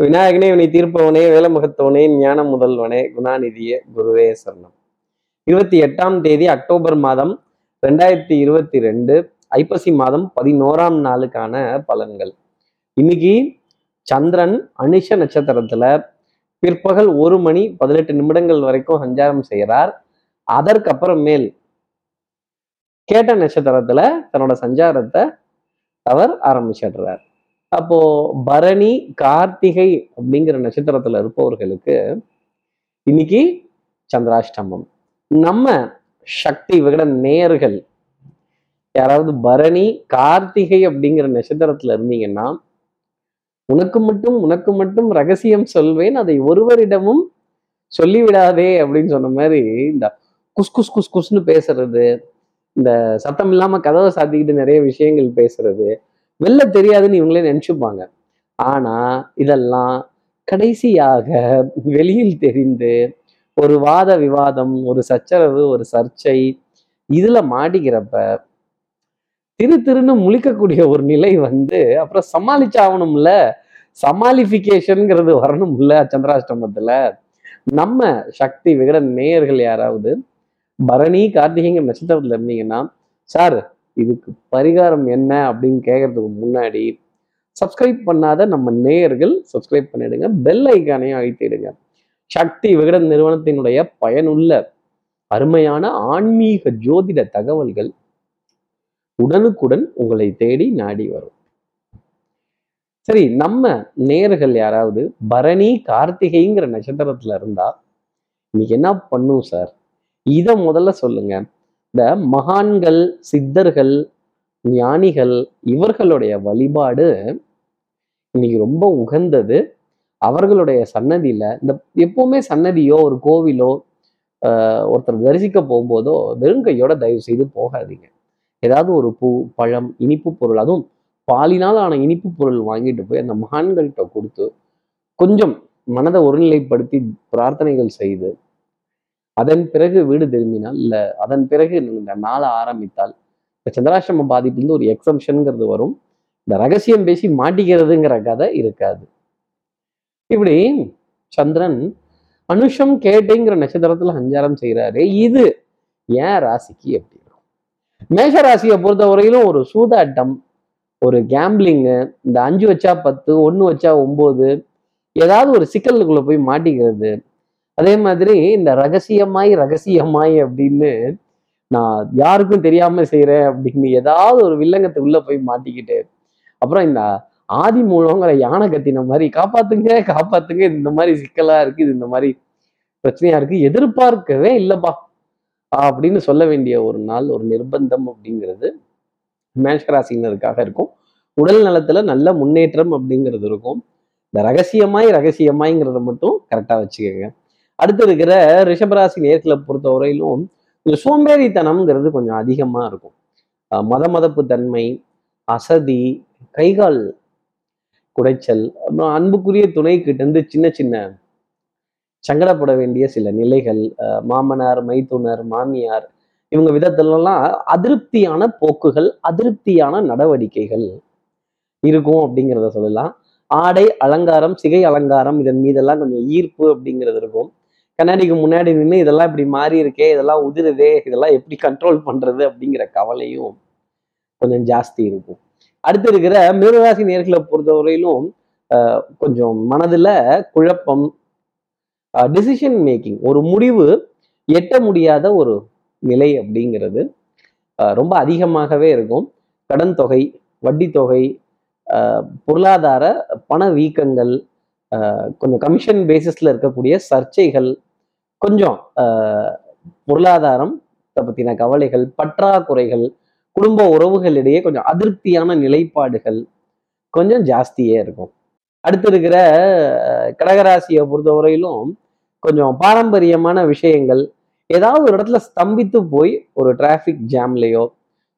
விநாயகனே வினை தீர்ப்பவனே வேலமுகத்தவனே ஞான முதல்வனே குணாநிதிய குருவே சரணம். இருபத்தி எட்டாம் தேதி அக்டோபர் மாதம் ரெண்டாயிரத்தி இருபத்தி ரெண்டு ஐப்பசி மாதம் பதினோராம் நாளுக்கான பலன்கள். இன்னைக்கு சந்திரன் அனுஷ நட்சத்திரத்துல பிற்பகல் ஒரு மணி பதினெட்டு நிமிடங்கள் வரைக்கும் சஞ்சாரம் செய்கிறார். அதற்கப்புறமேல் கேட்ட நட்சத்திரத்துல தன்னோட சஞ்சாரத்தை அவர் ஆரம்பிச்சிடுறார். அப்போ பரணி கார்த்திகை அப்படிங்கிற நட்சத்திரத்துல இருப்பவர்களுக்கு இன்னைக்கு சந்திராஷ்டமம். நம்ம சக்தி விகட நேர்கள் யாராவது பரணி கார்த்திகை அப்படிங்கிற நட்சத்திரத்துல இருந்தீங்கன்னா உனக்கு மட்டும் உனக்கு மட்டும் ரகசியம் சொல்வேன் அதை ஒருவரிடமும் சொல்லிவிடாதே அப்படின்னு சொன்ன மாதிரி இந்த குஸ் குஸ் குஸ் குஸ்னு பேசுறது இந்த சத்தம் இல்லாம கதவை சாத்திக்கிட்டு நிறைய விஷயங்கள் பேசுறது வெளில தெரியாதுன்னு இவங்களே நினச்சிப்பாங்க. ஆனா இதெல்லாம் கடைசியாக வெளியில் தெரிந்து ஒரு வாத விவாதம் ஒரு சச்சரவு ஒரு சர்ச்சை இதுல மாட்டிக்கிறப்ப திரு திருன்னு முழிக்கக்கூடிய ஒரு நிலை வந்து அப்புறம் சமாளிச்சாகணும்ல? சமாளிஃபிகேஷனுங்கிறது வரணும்ல சந்திராஷ்டமத்துல? நம்ம சக்தி விகட நேயர்கள் யாராவது பரணி கார்த்திகைங்கிற நட்சத்திரத்துல இருந்தீங்கன்னா சார் இதுக்கு பரிகாரம் என்ன அப்படின்னு கேட்கறதுக்கு முன்னாடி சப்ஸ்கிரைப் பண்ணாத நம்ம நேயர்கள் சப்ஸ்கிரைப் பண்ணிடுங்க. பெல் ஐக்கானையும் அழுத்திடுங்க. சக்தி விகடன் நிறுவனத்தினுடைய பயனுள்ள அருமையான ஆன்மீக ஜோதிட தகவல்கள் உடனுக்குடன் உங்களை தேடி நாடி வரும். சரி நம்ம நேர்கள் யாராவது பரணி கார்த்திகைங்கிற நட்சத்திரத்துல இருந்தா இன்னைக்கு என்ன பண்ணும் சார் இதை முதல்ல சொல்லுங்க. இந்த மகான்கள் சித்தர்கள் ஞானிகள் இவர்களுடைய வழிபாடு இன்னைக்கு ரொம்ப உகந்தது. அவர்களுடைய சன்னதியில இந்த எப்பவுமே சன்னதியோ ஒரு கோவிலோ ஒருத்தர் தரிசிக்க போகும்போதோ வெறும் கையோட தயவு செய்து போகாதீங்க. ஏதாவது ஒரு பூ பழம் இனிப்பு பொருள் அதுவும் பாலினால் ஆன இனிப்பு பொருள் வாங்கிட்டு போய் அந்த மகான்கள்கிட்ட கொடுத்து கொஞ்சம் மனதை ஒருநிலைப்படுத்தி பிரார்த்தனைகள் செய்து அதன் பிறகு வீடு திரும்பினால் இல்லை அதன் பிறகு இந்த நாளை ஆரம்பித்தால் இந்த சந்திராசிரம பாதிப்புலேருந்து ஒரு எக்ஸம்ஷனுங்கிறது வரும். இந்த ரகசியம் பேசி மாட்டிக்கிறதுங்கிற கதை இருக்காது. இப்படி சந்திரன் அனுஷம் கேட்டைங்கிற நட்சத்திரத்துல சஞ்சாரம் செய்கிறாரு இது ஏன் ராசிக்கு எப்படி இருக்கும்? மேஷ ராசியை பொறுத்தவரையிலும் ஒரு சூதாட்டம் ஒரு கேம்பிளிங்கு இந்த அஞ்சு வச்சா பத்து ஒன்று வச்சா ஒம்பது ஏதாவது ஒரு சிக்கலுக்குள்ளே போய் மாட்டிக்கிறது அதே மாதிரி இந்த ரகசியமாய் ரகசியமாய் அப்படின்னு நான் யாருக்கும் தெரியாம செய்யறேன் அப்படின்னு ஏதாவது ஒரு வில்லங்கத்தை உள்ள போய் மாட்டிக்கிட்டு அப்புறம் இந்த ஆதி மூலங்கிற யானை கத்தின மாதிரி காப்பாத்துங்க காப்பாத்துங்க இது இந்த மாதிரி சிக்கலா இருக்கு இது இந்த மாதிரி பிரச்சனையா இருக்கு எதிர்பார்க்கவே இல்லப்பா அப்படின்னு சொல்ல வேண்டிய ஒரு நாள் ஒரு நிர்பந்தம் அப்படிங்கிறது மேஷராசினருக்காக இருக்கும். உடல் நலத்துல நல்ல முன்னேற்றம் அப்படிங்கிறது இருக்கும். இந்த ரகசியமாய் ரகசியமாய்ங்கிறத மட்டும் கரெக்டா வச்சுக்கோங்க. அடுத்து இருக்கிற ரிஷபராசி நேர்களை பொறுத்தவரையிலும் இந்த சோம்பேறித்தனம்ங்கிறது கொஞ்சம் அதிகமா இருக்கும். மத மதப்பு தன்மை அசதி கைகால் குடைச்சல் அப்புறம் அன்புக்குரிய துணை கிட்ட இருந்து சின்ன சின்ன சங்கடப்பட வேண்டிய சில நிலைகள் அஹ் மாமனார் மைத்துனர் மாமியார் இவங்க விதத்திலலாம் அதிருப்தியான போக்குகள் அதிருப்தியான நடவடிக்கைகள் இருக்கும் அப்படிங்கிறத சொல்லலாம். ஆடை அலங்காரம் சிகை அலங்காரம் இதன் மீதெல்லாம் கொஞ்சம் ஈர்ப்பு அப்படிங்கிறது இருக்கும். கண்ணாடிக்கு முன்னாடி நின்று இதெல்லாம் இப்படி மாறி இருக்கே இதெல்லாம் உதிருதே இதெல்லாம் எப்படி கண்ட்ரோல் பண்றது அப்படிங்கிற கவலையும் கொஞ்சம் ஜாஸ்தி இருக்கும். அடுத்து இருக்கிற மிருகராசி நேர்களை பொறுத்தவரையிலும் ஆஹ் கொஞ்சம் மனதுல குழப்பம் டிசிஷன் மேக்கிங் ஒரு முடிவு எட்ட முடியாத ஒரு நிலை அப்படிங்கிறது ரொம்ப அதிகமாகவே இருக்கும். கடன் தொகை வட்டி தொகை பொருளாதார பண வீக்கங்கள் கொஞ்சம் கமிஷன் பேசிஸ்ல இருக்கக்கூடிய சர்ச்சைகள் கொஞ்சம் பொருளாதாரம் பற்றின கவலைகள் பற்றாக்குறைகள் குடும்ப உறவுகளிடையே கொஞ்சம் அதிருப்தியான நிலைப்பாடுகள் கொஞ்சம் ஜாஸ்தியே இருக்கும். அடுத்து இருக்கிற கடகராசியை பொறுத்தவரையிலும் கொஞ்சம் பாரம்பரியமான விஷயங்கள் ஏதாவது ஒரு இடத்துல ஸ்தம்பித்து போய் ஒரு டிராஃபிக் ஜாம்லேயோ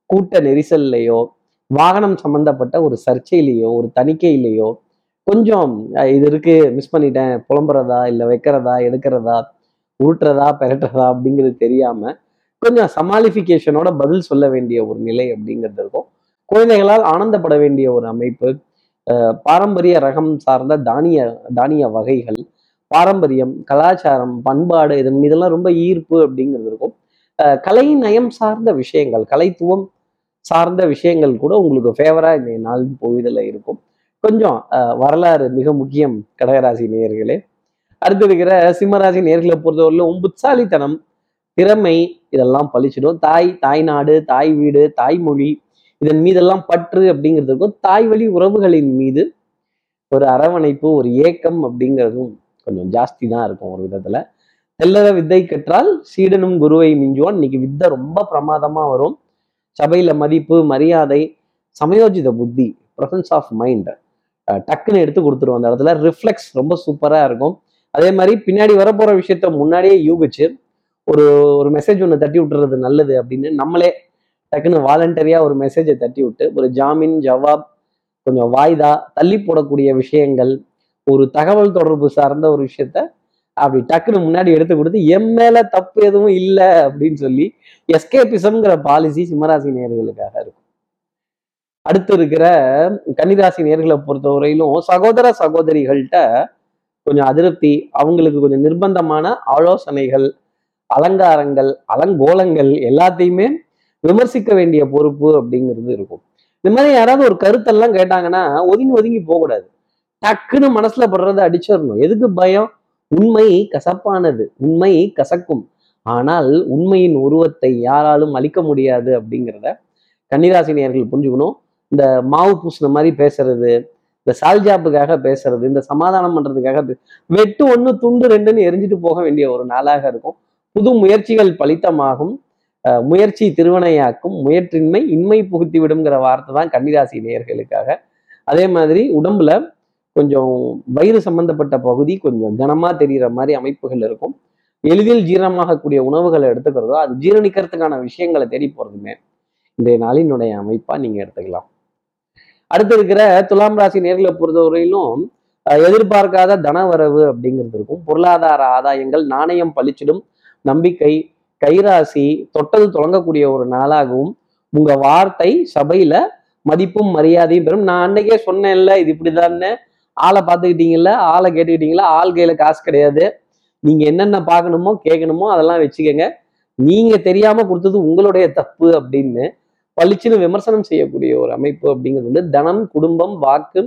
கூட்ட நெரிசல்லையோ வாகனம் சம்பந்தப்பட்ட ஒரு சர்ச்சையிலையோ ஒரு தணிக்கையிலையோ கொஞ்சம் இது இருக்கு மிஸ் பண்ணிட்டேன் புலம்புறதா இல்லை வைக்கிறதா எடுக்கிறதா உருட்டுறதா பெரட்டுறதா அப்படிங்கிறது தெரியாம கொஞ்சம் சமாளிஃபிகேஷனோட பதில் சொல்ல வேண்டிய ஒரு நிலை அப்படிங்கிறது இருக்கும். குழந்தைகளால் ஆனந்தப்பட வேண்டிய ஒரு அமைப்பு பாரம்பரிய ரகம் சார்ந்த தானிய தானிய வகைகள் பாரம்பரியம் கலாச்சாரம் பண்பாடு இதன் மீதெல்லாம் ரொம்ப ஈர்ப்பு அப்படிங்கிறது இருக்கும். கலை நயம் சார்ந்த விஷயங்கள் கலைத்துவம் சார்ந்த விஷயங்கள் கூட உங்களுக்கு ஃபேவரா இந்த நாள் போயிடல இருக்கும். கொஞ்சம் அஹ், வரலாறு மிக முக்கியம் கடகராசி நேயர்களே. அடுத்து இருக்கிற சிம்மராசி நேர்களை பொறுத்தவரையிலும் புத்தாலித்தனம் திறமை இதெல்லாம் பழிச்சிடும். தாய் தாய்நாடு தாய் வீடு தாய்மொழி இதன் மீதெல்லாம் பற்று அப்படிங்கிறது இருக்கும். தாய் வழி உறவுகளின் மீது ஒரு அரவணைப்பு ஒரு ஏக்கம் அப்படிங்கிறதும் கொஞ்சம் ஜாஸ்தி தான் இருக்கும் ஒரு விதத்துல. தெல்லற வித்தை கற்றால் சீடனும் குருவை மிஞ்சுவான். இன்னைக்கு வித்தை ரொம்ப பிரமாதமா வரும். சபையில மதிப்பு மரியாதை சமயோஜித புத்தி ப்ரசன்ஸ் ஆஃப் மைண்ட் டக்குன்னு எடுத்து கொடுத்துருவோம் அந்த இடத்துல. ரிஃப்ளெக்ஸ் ரொம்ப சூப்பராக இருக்கும். அதே மாதிரி பின்னாடி வரப்போற விஷயத்த முன்னாடியே யூகிச்சு ஒரு ஒரு மெசேஜ் ஒன்று தட்டி விட்டுறது நல்லது அப்படின்னு நம்மளே டக்குன்னு வாலண்டரியா ஒரு மெசேஜை தட்டி விட்டு ஒரு ஜாமீன் ஜவாப் கொஞ்சம் வாய்தா தள்ளி போடக்கூடிய விஷயங்கள் ஒரு தகவல் தொடர்பு சார்ந்த ஒரு விஷயத்த அப்படி டக்குன்னு முன்னாடி எடுத்து கொடுத்து என் மேல தப்பு எதுவும் இல்லை அப்படின்னு சொல்லி எஸ்கேபிசம்ங்கிற பாலிசி சிம்மராசி நேர்களுக்காக இருக்கும். அடுத்து இருக்கிற கன்னிராசி நேர்களை பொறுத்தவரையிலும் சகோதர சகோதரிகள்கிட்ட கொஞ்சம் அதிருப்தி அவங்களுக்கு கொஞ்சம் நிர்பந்தமான ஆலோசனைகள் அலங்காரங்கள் அலங்கோலங்கள் எல்லாத்தையுமே விமர்சிக்க வேண்டிய பொறுப்பு அப்படிங்கிறது இருக்கும். இந்த மாதிரி யாராவது ஒரு கருத்தெல்லாம் கேட்டாங்கன்னா ஒதுங்கி ஒதுங்கி போகக்கூடாது. டக்குன்னு மனசுல படுறதை அடிச்சிடணும். எதுக்கு பயம்? உண்மை கசப்பானது. உண்மை கசக்கும். ஆனால் உண்மையின் உருவத்தை யாராலும் அழிக்க முடியாது அப்படிங்கிறத கன்னிராசினியர்கள் புரிஞ்சுக்கணும். இந்த மாவு பூசின மாதிரி பேசுறது இந்த சால்ஜாப்புக்காக பேசுறது இந்த சமாதானம் பண்றதுக்காக வெட்டு ஒன்று துண்டு ரெண்டுன்னு எரிஞ்சிட்டு போக வேண்டிய ஒரு நாளாக இருக்கும். புது முயற்சிகள் பலித்தமாகும். முயற்சி திருவனையாக்கும் முயற்றின்மை இன்மை புகுத்தி விடுங்கிற வார்த்தை தான் கன்னிராசி நேயர்களுக்காக. அதே மாதிரி உடம்புல கொஞ்சம் வயிறு சம்பந்தப்பட்ட பகுதி கொஞ்சம் கனமா தெரிகிற மாதிரி அமைப்புகள் இருக்கும். எளிதில் ஜீரணமாகக்கூடிய உணவுகளை எடுத்துக்கிறதோ அது ஜீரணிக்கிறதுக்கான விஷயங்களை தேடி போறதுமே இன்றைய நாளினுடைய அமைப்பா நீங்க எடுத்துக்கலாம். அடுத்து இருக்கிற துலாம் ராசி நேர்களை பொறுத்தவரையிலும் எதிர்பார்க்காத தனவரவு அப்படிங்கிறது இருக்கும். பொருளாதார ஆதாயங்கள் நாணயம் பளிச்சிடும் நம்பிக்கை கைராசி தொட்டது தொடங்கக்கூடிய ஒரு நாளாகவும் உங்க வார்த்தை சபையில மதிப்பும் மரியாதையும் பெறும். நான் அன்னைக்கே சொன்னேன்ல இது இப்படிதான்னு. ஆளை பார்த்துக்கிட்டீங்கல்ல ஆளை கேட்டுக்கிட்டீங்களா ஆள் கையில காசு கிடையாது. நீங்க என்னென்ன பார்க்கணுமோ கேட்கணுமோ அதெல்லாம் வச்சுக்கோங்க. நீங்க தெரியாம கொடுத்தது உங்களுடைய தப்பு அப்படின்னு பளிச்சுன்னு விமர்சனம் செய்யக்கூடிய ஒரு அமைப்பு அப்படிங்கிறது வந்து தனம் குடும்பம் வாக்கு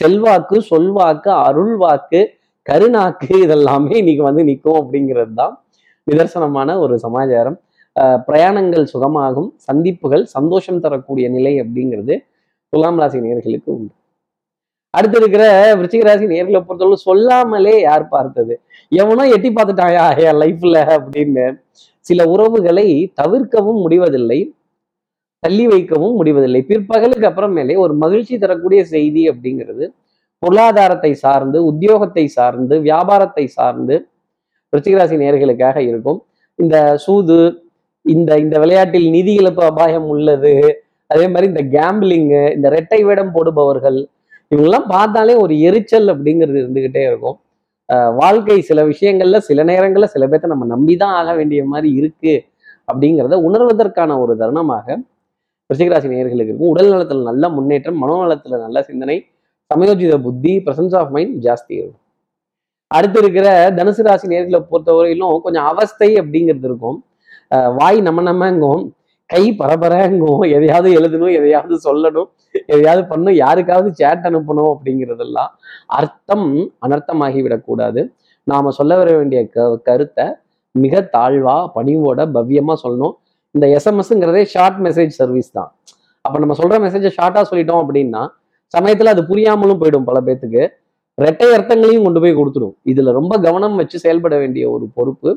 செல்வாக்கு சொல்வாக்கு அருள் வாக்கு கருணாக்கு இதெல்லாமே இன்னைக்கு வந்து நிற்கும் அப்படிங்கிறது தான் நிதர்சனமான ஒரு சமாச்சாரம். பிரயாணங்கள் சுகமாகும் சந்திப்புகள் சந்தோஷம் தரக்கூடிய நிலை அப்படிங்கிறது துலாம் ராசி நேர்களுக்கு உண்டு. அடுத்து இருக்கிற விருச்சிகராசி நேர்களை பொறுத்தவரை சொல்லாமலே யார் பார்த்தது? எவனோ எட்டி பார்த்துட்டாயா என் லைஃப்ல அப்படின்னு சில உறவுகளை தவிர்க்கவும் முடிவதில்லை. தள்ளி வைக்கவும் முடிவதில்லை. பிற்பகலுக்கு அப்புறமேலே ஒரு மகிழ்ச்சி தரக்கூடிய செய்தி அப்படிங்கிறது பொருளாதாரத்தை சார்ந்து உத்தியோகத்தை சார்ந்து வியாபாரத்தை சார்ந்து ரிச்சிகராசி நேர்களுக்காக இருக்கும். இந்த சூது இந்த இந்த விளையாட்டில் நிதி இழப்பு அபாயம் உள்ளது அதே மாதிரி இந்த கேம்பிளிங்கு இந்த ரெட்டை வேடம் போடுபவர்கள் இவங்கெல்லாம் பார்த்தாலே ஒரு எரிச்சல் அப்படிங்கிறது இருந்துகிட்டே இருக்கும். வாழ்க்கை சில விஷயங்கள்ல சில நேரங்களில் சில பேர்த்த நம்ம நம்பி தான் ஆக வேண்டிய மாதிரி இருக்கு அப்படிங்கிறத உணர்வதற்கான ஒரு தருணமாக விருச்சிகராசி நேர்களுக்கு இருக்கும். உடல் நலத்துல நல்ல முன்னேற்றம் மனோநலத்தில் நல்ல சிந்தனை சமயோஜித புத்தி பிரசன்ஸ் ஆஃப் மைண்ட் ஜாஸ்தி இருக்கும். அடுத்து இருக்கிற தனுசு ராசி நேர்களை பொறுத்தவரையிலும் கொஞ்சம் அவஸ்தை அப்படிங்கிறது இருக்கும். வாய் நம்ம நம்மங்கும் கை பரபரங்கும் எதையாவது எழுதணும் எதையாவது சொல்லணும் எதையாவது பண்ணணும் யாருக்காவது சேட் அனுப்பணும் அப்படிங்கிறதெல்லாம் அர்த்தம் அனர்த்தமாகி விடக்கூடாது. நாம சொல்ல வர வேண்டிய க கருத்தை மிக தாழ்வா பணிவோட பவ்யமா சொல்லணும். இந்த எஸ்எம்எஸ்ங்கிறதே ஷார்ட் மெசேஜ் சர்வீஸ் தான். அப்ப நம்ம சொல்ற மெசேஜை ஷார்ட்டா சொல்லிட்டோம் அப்படின்னா சமயத்துல அது புரியாமலும் போயிடும் பல பேத்துக்கு. ரெட்டை அர்த்தங்களையும் கொண்டு போய் கொடுத்துடும். இதுல ரொம்ப கவனம் வச்சு செயல்பட வேண்டிய ஒரு பொறுப்பு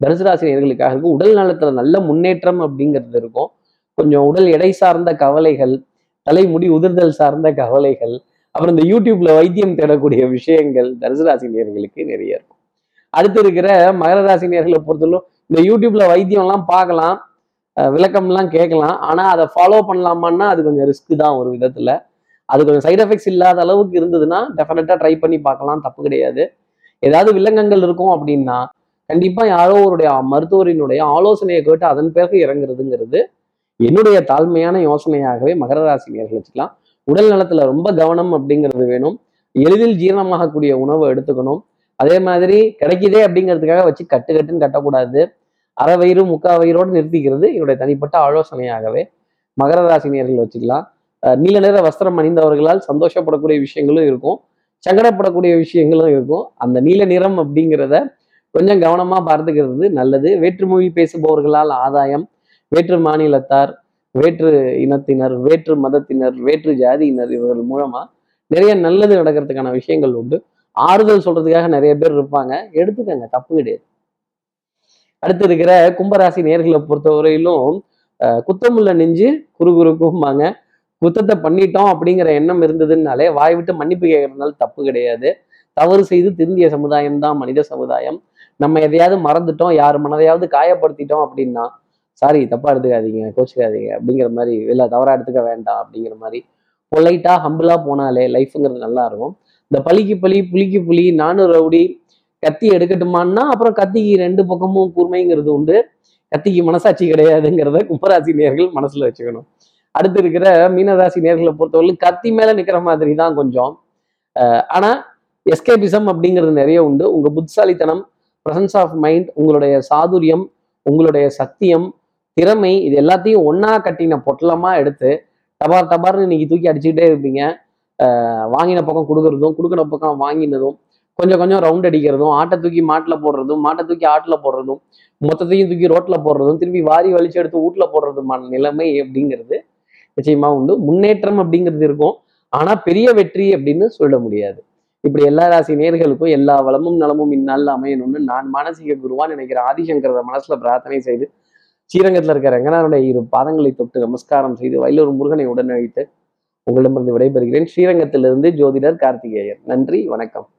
தனுசுராசினியர்களுக்காக இருக்கும் உடல் நலத்துல நல்ல முன்னேற்றம் அப்படிங்கிறது இருக்கும். கொஞ்சம் உடல் எடை சார்ந்த கவலைகள் தலைமுடி உதிர்தல் சார்ந்த கவலைகள் அப்புறம் இந்த யூடியூப்ல வைத்தியம் தேடக்கூடிய விஷயங்கள் தனுசுராசி நேர்களுக்கு நிறைய இருக்கும். அடுத்து இருக்கிற மகர ராசி நேர்களை பொறுத்தவரை இந்த யூடியூப்ல வைத்தியம் எல்லாம் பார்க்கலாம். விளக்கம்லாம் கேட்கலாம். ஆனால் அதை ஃபாலோ பண்ணலாமான்னா அது கொஞ்சம் ரிஸ்க் தான் ஒரு விதத்தில். அது கொஞ்சம் சைடு எஃபெக்ட்ஸ் இல்லாத அளவுக்கு இருந்ததுன்னா டெஃபினட்டாக ட்ரை பண்ணி பார்க்கலாம். தப்பு கிடையாது. ஏதாவது வில்லங்கங்கள் இருக்கும் அப்படின்னா கண்டிப்பாக யாரோ ஒருடைய மருத்துவரினுடைய ஆலோசனையை கேட்டு அதன் பிறகு இறங்குறதுங்கிறது என்னுடைய தாழ்மையான யோசனையாகவே மகர ராசி நேர்கள் வச்சுக்கலாம். உடல் நலத்தில் ரொம்ப கவனம் அப்படிங்கிறது வேணும். எளிதில் ஜீரணமாகக்கூடிய உணவை எடுத்துக்கணும். அதே மாதிரி கிடைக்குதே அப்படிங்கிறதுக்காக வச்சு கட்டு கட்டுன்னு கட்டக்கூடாது. அரை வயிறு முக்கா வயிறோடு நிறுத்திக்கிறது என்னுடைய தனிப்பட்ட ஆலோசனையாகவே மகர ராசினியர்கள் வச்சுக்கலாம். நீல நிற வஸ்திரம் அணிந்தவர்களால் சந்தோஷப்படக்கூடிய விஷயங்களும் இருக்கும். சங்கடப்படக்கூடிய விஷயங்களும் இருக்கும். அந்த நீல நிறம் அப்படிங்கிறத கொஞ்சம் கவனமா பார்த்துக்கிறது நல்லது. வேற்றுமொழி பேசுபவர்களால் ஆதாயம் வேற்று மாநிலத்தார் வேற்று இனத்தினர் வேற்று மதத்தினர் வேற்று ஜாதியினர் இவர்கள் மூலமாக நிறைய நல்லது நடக்கிறதுக்கான விஷயங்கள் உண்டு. ஆறுதல் சொல்றதுக்காக நிறைய பேர் இருப்பாங்க. எடுத்துக்கங்க தப்பு கிடையாது. அடுத்து இருக்கிற கும்பராசி நேர்களை பொறுத்தவரையிலும் குத்தமுள்ள நெஞ்சு குறுகுறுக்கும்பாங்க. குத்தத்தை பண்ணிட்டோம் அப்படிங்கிற எண்ணம் இருந்ததுனாலே வாய் விட்டு மன்னிப்பு கேட்கறதுனால தப்பு கிடையாது. தவறு செய்து திருந்திய சமுதாயம் தான் மனித சமுதாயம். நம்ம எதையாவது மறந்துட்டோம் யார் மனதையாவது காயப்படுத்திட்டோம் அப்படின்னா சாரி தப்பா எடுத்துக்காதீங்க கோச்சுக்காதீங்க அப்படிங்கிற மாதிரி இல்லை தவறா எடுத்துக்க வேண்டாம் அப்படிங்கிற மாதிரி பொலைட்டா ஹம்பிளா போனாலே லைஃப்ங்கிறது நல்லா இருக்கும். இந்த பலிக்கு பலி புலிக்கு புலி நானும் ரவுடி கத்தி எடுக்கட்டுமான்னா அப்புறம் கத்திக்கு ரெண்டு பக்கமும் கூர்மைங்கிறது உண்டு. கத்திக்கு மனசாட்சி கிடையாதுங்கிறத கும்பராசி நேர்கள் மனசுல வச்சுக்கணும். அடுத்து இருக்கிற மீனராசி நேர்களை பொறுத்தவரை கத்தி மேல நிக்கிற மாதிரி தான் கொஞ்சம். ஆனா எஸ்கேபிசம் அப்படிங்கிறது நிறைய உண்டு. உங்க புத்திசாலித்தனம் பிரசன்ஸ் ஆஃப் மைண்ட் உங்களுடைய சாதுரியம் உங்களுடைய சத்தியம் திறமை இது எல்லாத்தையும் ஒன்னா கட்டின பொட்டலமா எடுத்து டபார் டபார்னு இன்னைக்கு தூக்கி அடிச்சுக்கிட்டே இருப்பீங்க. வாங்கின பக்கம் கொடுக்கறதும் கொடுக்குற பக்கம் வாங்கினதும் கொஞ்சம் கொஞ்சம் ரவுண்ட் அடிக்கிறதும் ஆட்டை தூக்கி மாட்டில் போடுறதும் மாட்டை தூக்கி ஆட்டில் போடுறதும் மொத்தத்தையும் தூக்கி ரோட்ல போடுறதும் திருப்பி வாரி வலிச்சு எடுத்து வீட்டில் போடுறதுமான நிலைமை அப்படிங்கிறது நிச்சயமாக உண்டு. முன்னேற்றம் அப்படிங்கிறது இருக்கும். ஆனால் பெரிய வெற்றி அப்படின்னு சொல்ல முடியாது. இப்படி எல்லா ராசி நேர்களுக்கும் எல்லா வளமும் நலமும் இந்நாளில் அமையணும்னு நான் மானசீக குருவான்னு நினைக்கிற ஆதிசங்கர மனசுல பிரார்த்தனை செய்து ஸ்ரீரங்கத்தில் இருக்கிற ரங்கனாருடைய இரு பாதங்களை தொட்டு நமஸ்காரம் செய்து வயலூர் முருகனை உடன் உங்களிடமிருந்து விடைபெறுகிறேன். ஸ்ரீரங்கத்திலிருந்து ஜோதிடர் கார்த்திகேயன். நன்றி வணக்கம்.